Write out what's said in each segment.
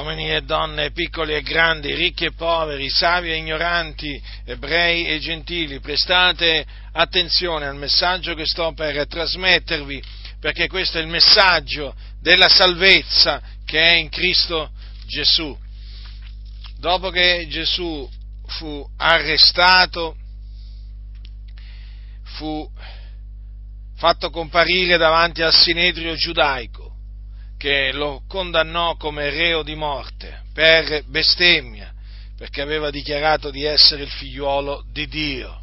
uomini e donne, piccoli e grandi, ricchi e poveri, savi e ignoranti, ebrei e gentili, prestate attenzione al messaggio che sto per trasmettervi, perché questo è il messaggio della salvezza che è in Cristo Gesù. Dopo che Gesù fu arrestato, fu fatto comparire davanti al sinedrio giudaico, che lo condannò come reo di morte per bestemmia, perché aveva dichiarato di essere il figliuolo di Dio.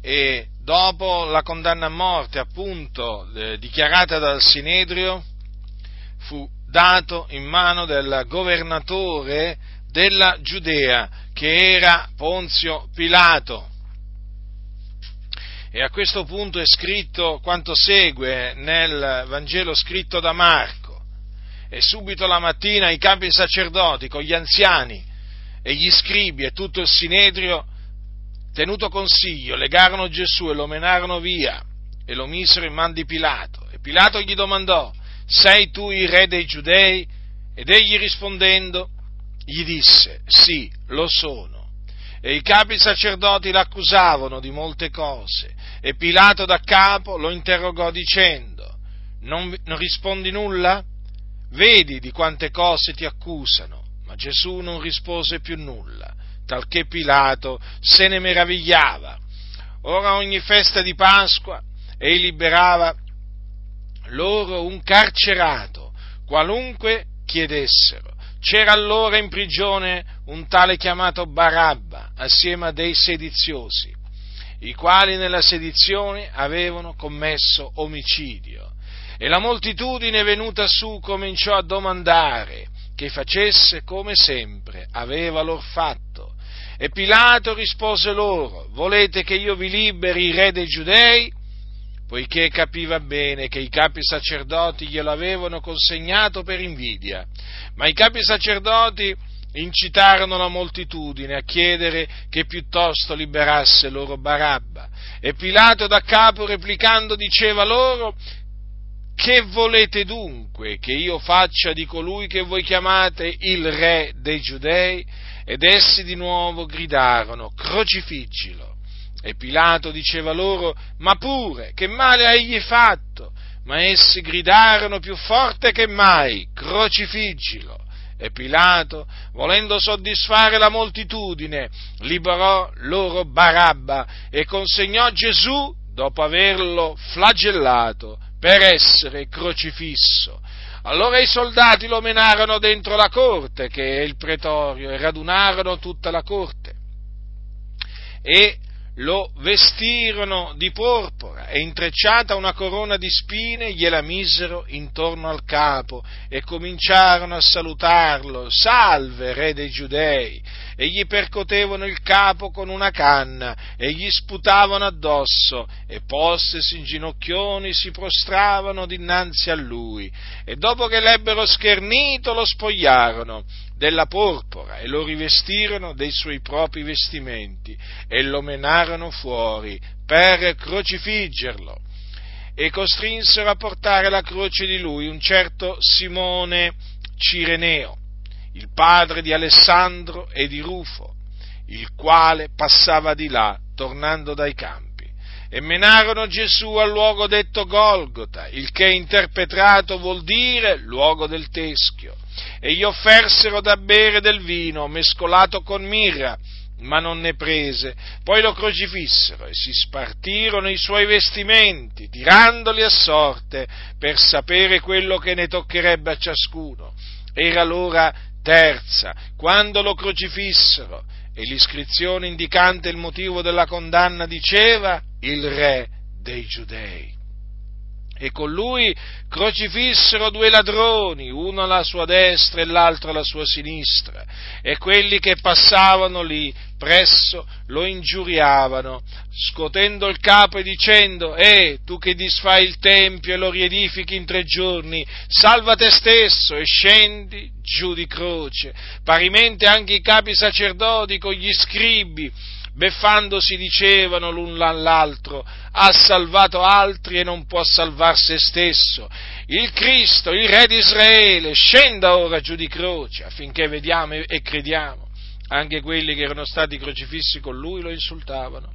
E dopo la condanna a morte, appunto, eh, dichiarata dal Sinedrio, fu dato in mano del governatore della Giudea, che era Ponzio Pilato. E a questo punto è scritto quanto segue nel Vangelo scritto da Marco. E subito la mattina i capi sacerdoti con gli anziani e gli scribi e tutto il sinedrio, tenuto consiglio, legarono Gesù e lo menarono via e lo misero in man di Pilato. E Pilato gli domandò, sei tu il re dei giudei? Ed egli rispondendo gli disse, sì, lo sono. E i capi sacerdoti l'accusavano di molte cose e Pilato da capo lo interrogò dicendo, non, non rispondi nulla? Vedi di quante cose ti accusano. Ma Gesù non rispose più nulla, talché Pilato se ne meravigliava. Ora ogni festa di Pasqua e liberava loro un carcerato, qualunque chiedessero. C'era allora in prigione un tale chiamato Barabba, assieme a dei sediziosi i quali nella sedizione avevano commesso omicidio. E la moltitudine venuta su cominciò a domandare che facesse come sempre aveva lor fatto. E Pilato rispose loro, volete che io vi liberi re dei giudei? Poiché capiva bene che i capi sacerdoti glielo avevano consegnato per invidia. Ma i capi sacerdoti incitarono la moltitudine a chiedere che piuttosto liberasse loro Barabba. E Pilato da capo replicando diceva loro, che volete dunque che io faccia di colui che voi chiamate il re dei giudei? Ed essi di nuovo gridarono, crocifiggilo. E Pilato diceva loro, ma pure, che male ha egli fatto? Ma essi gridarono più forte che mai, crocifiggilo. E Pilato, volendo soddisfare la moltitudine, liberò loro Barabba e consegnò Gesù, dopo averlo flagellato, per essere crocifisso. Allora i soldati lo menarono dentro la corte, che è il pretorio, e radunarono tutta la corte. E lo vestirono di porpora e intrecciata una corona di spine gliela misero intorno al capo e cominciarono a salutarlo, salve re dei giudei, e gli percotevano il capo con una canna e gli sputavano addosso e postesi in ginocchioni si prostravano dinanzi a lui. E dopo che l'ebbero schernito lo spogliarono della porpora e lo rivestirono dei suoi propri vestimenti e lo menarono fuori per crocifiggerlo. E costrinsero a portare la croce di lui un certo Simone Cireneo, il padre di Alessandro e di Rufo, il quale passava di là tornando dai campi e menarono Gesù al luogo detto Golgota, il che interpretato vuol dire luogo del teschio, e gli offersero da bere del vino mescolato con mirra, ma non ne prese. Poi lo crocifissero e si spartirono i suoi vestimenti, tirandoli a sorte per sapere quello che ne toccherebbe a ciascuno. Era l'ora terza, quando lo crocifissero, e l'iscrizione indicante il motivo della condanna diceva il re dei giudei. E con lui crocifissero due ladroni, uno alla sua destra e l'altro alla sua sinistra, e quelli che passavano lì presso lo ingiuriavano, scotendo il capo e dicendo, Eh, tu che disfai il Tempio e lo riedifichi in tre giorni, salva te stesso e scendi giù di croce. Parimente anche i capi sacerdoti con gli scribi, beffandosi dicevano l'un all'altro, ha salvato altri e non può salvar se stesso. il Cristo, il Re di Israele, scenda ora giù di croce affinché vediamo e crediamo. Anche quelli che erano stati crocifissi con lui lo insultavano.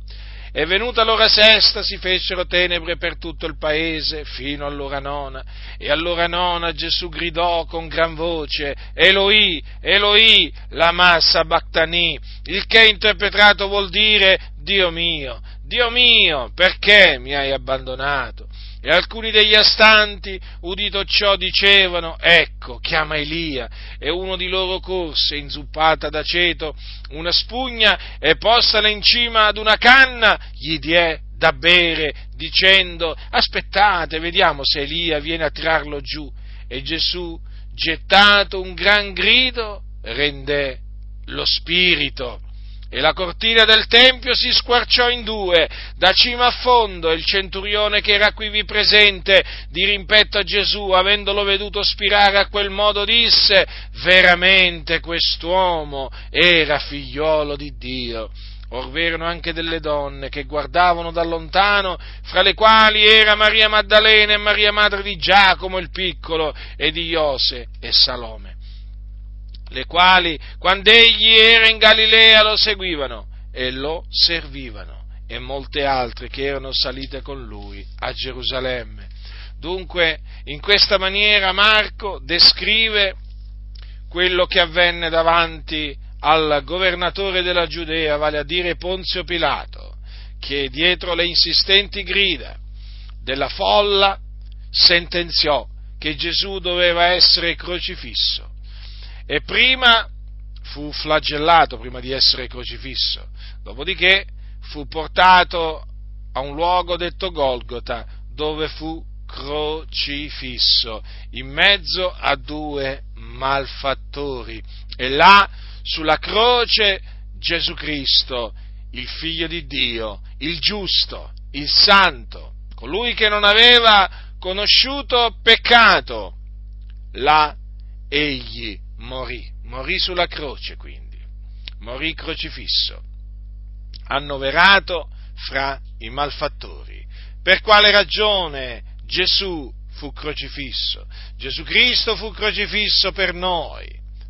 E venuta l'ora sesta si fecero tenebre per tutto il paese fino all'ora nona. E all'ora nona Gesù gridò con gran voce, Eloi, Eloi, la massa Bactani, il che interpretato vuol dire Dio mio, Dio mio, perché mi hai abbandonato? E alcuni degli astanti, udito ciò, dicevano, ecco, chiama Elia. E uno di loro corse, inzuppata d'aceto, una spugna e postala in cima ad una canna, gli diè da bere, dicendo, aspettate, vediamo se Elia viene a tirarlo giù. E Gesù, gettato un gran grido, rende lo spirito e la cortina del Tempio si squarciò in due, da cima a fondo, e il centurione che era qui presente, di rimpetto a Gesù, avendolo veduto spirare a quel modo, disse, veramente quest'uomo era figliolo di Dio. Or v'erano anche delle donne che guardavano da lontano, fra le quali era Maria Maddalena e Maria madre di Giacomo il piccolo e di Iose e Salome le quali, quando egli era in Galilea, lo seguivano e lo servivano, e molte altre che erano salite con lui a Gerusalemme. Dunque, in questa maniera Marco descrive quello che avvenne davanti al governatore della Giudea, vale a dire Ponzio Pilato, che dietro le insistenti grida della folla sentenziò che Gesù doveva essere crocifisso e prima fu flagellato prima di essere crocifisso, dopodiché fu portato a un luogo detto Golgota dove fu crocifisso in mezzo a due malfattori. E là sulla croce Gesù Cristo, il figlio di Dio, il giusto, il santo, colui che non aveva conosciuto peccato, là egli morì, morì sulla croce quindi, morì crocifisso, annoverato fra i malfattori. Per quale ragione Gesù fu crocifisso? Gesù Cristo fu crocifisso per noi,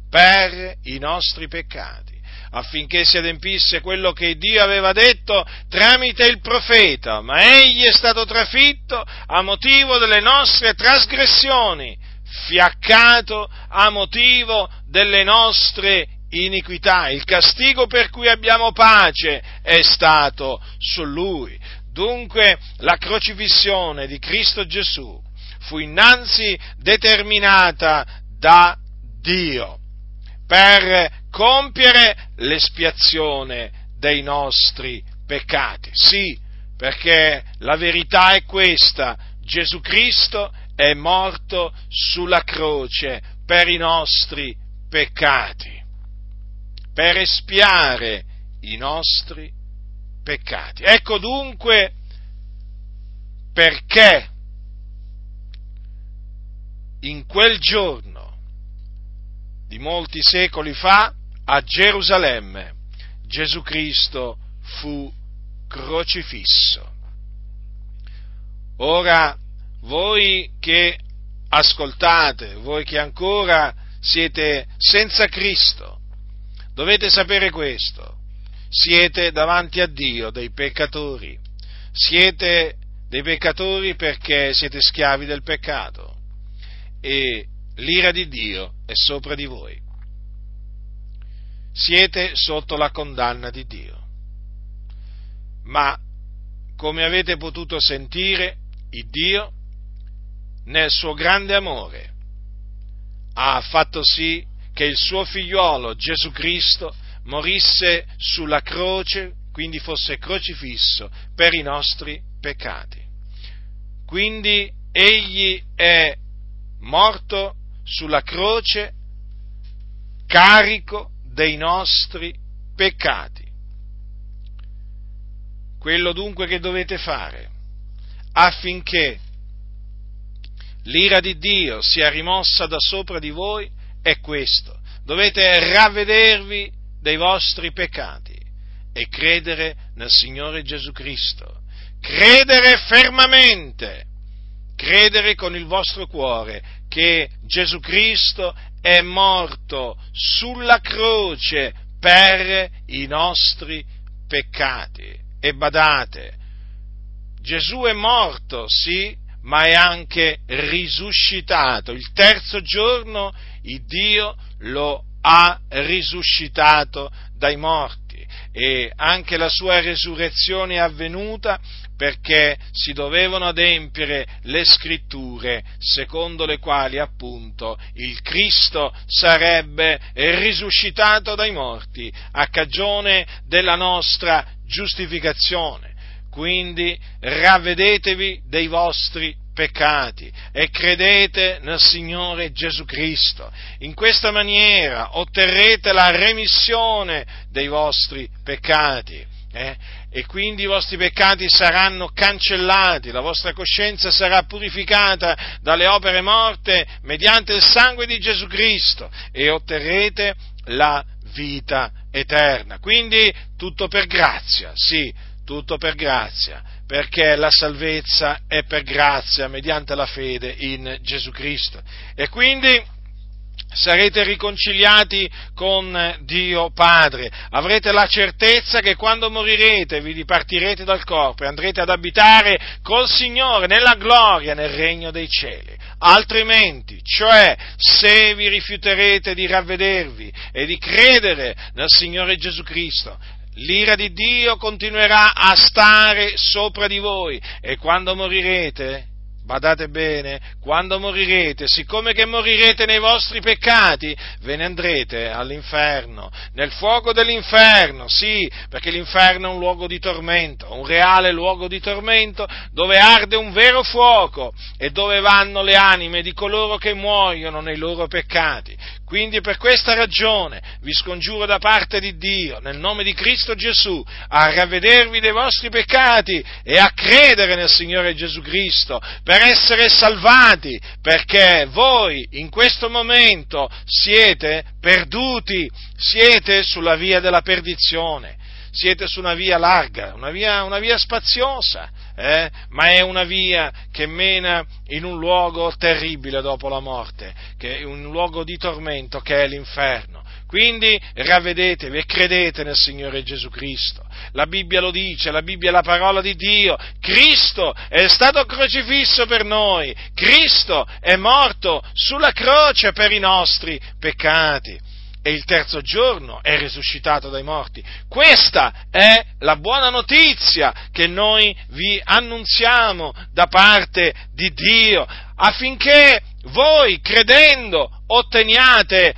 per i nostri peccati affinché si adempisse quello che Dio aveva detto tramite il profeta, ma egli è stato trafitto a motivo delle nostre trasgressioni, fiaccato a motivo delle nostre iniquità. Il castigo per cui abbiamo pace è stato su lui. Dunque la crocifissione di Cristo Gesù fu innanzi determinata da Dio per compiere l'espiazione dei nostri peccati. Sì, perché la verità è questa, Gesù Cristo è morto sulla croce per i nostri peccati, per espiare i nostri peccati. Ecco dunque perché in quel giorno di molti secoli fa a Gerusalemme Gesù Cristo fu crocifisso. Ora voi che ascoltate, voi che ancora siete senza Cristo, dovete sapere questo, siete davanti a Dio dei peccatori, siete dei peccatori perché siete schiavi del peccato e l'ira di Dio è sopra di voi. Siete sotto la condanna di Dio. Ma, come avete potuto sentire, il Dio nel suo grande amore, ha fatto sì che il suo figliuolo Gesù Cristo morisse sulla croce, quindi fosse crocifisso per i nostri peccati. Quindi egli è morto sulla croce carico dei nostri peccati. Quello dunque che dovete fare affinché l'ira di Dio sia rimossa da sopra di voi è questo. Dovete ravvedervi dei vostri peccati e credere nel Signore Gesù Cristo. Credere fermamente credere con il vostro cuore che Gesù Cristo è morto sulla croce per i nostri peccati. E badate, Gesù è morto, sì, ma è anche risuscitato. Il terzo giorno il Dio lo ha risuscitato dai morti e anche la sua resurrezione è avvenuta perché si dovevano adempiere le scritture secondo le quali appunto il Cristo sarebbe risuscitato dai morti a cagione della nostra giustificazione. Quindi ravvedetevi dei vostri peccati e credete nel Signore Gesù Cristo. In questa maniera otterrete la remissione dei vostri peccati. Eh? E quindi i vostri peccati saranno cancellati, la vostra coscienza sarà purificata dalle opere morte mediante il sangue di Gesù Cristo e otterrete la vita eterna. Quindi tutto per grazia, sì, tutto per grazia perché la salvezza è per grazia mediante la fede in Gesù Cristo. E quindi sarete riconciliati con Dio Padre, avrete la certezza che quando morirete vi dipartirete dal corpo e andrete ad abitare col Signore nella gloria nel regno dei cieli. Altrimenti, cioè se vi rifiuterete di ravvedervi e di credere nel Signore Gesù Cristo, l'ira di Dio continuerà a stare sopra di voi e quando morirete, badate bene, quando morirete, siccome che morirete nei vostri peccati, ve ne andrete all'inferno, nel fuoco dell'inferno, sì, perché l'inferno è un luogo di tormento, un reale luogo di tormento dove arde un vero fuoco e dove vanno le anime di coloro che muoiono nei loro peccati. Quindi per questa ragione vi scongiuro da parte di Dio, nel nome di Cristo Gesù, a ravvedervi dei vostri peccati e a credere nel Signore Gesù Cristo per essere salvati, perché voi in questo momento siete perduti, siete sulla via della perdizione, siete su una via larga, una via, una via spaziosa eh? ma è una via che mena in un luogo terribile dopo la morte, che è un luogo di tormento che è l'inferno. Quindi ravvedetevi e credete nel Signore Gesù Cristo. La Bibbia lo dice, la Bibbia è la parola di Dio. Cristo è stato crocifisso per noi. Cristo è morto sulla croce per i nostri peccati e il terzo giorno è risuscitato dai morti. Questa è la buona notizia che noi vi annunziamo da parte di Dio, affinché voi, credendo, otteniate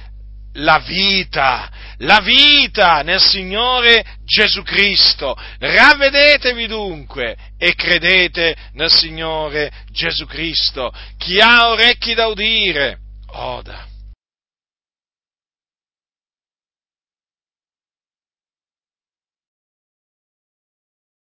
la vita, la vita nel Signore Gesù Cristo. Ravvedetevi dunque e credete nel Signore Gesù Cristo. Chi ha orecchi da udire, oda.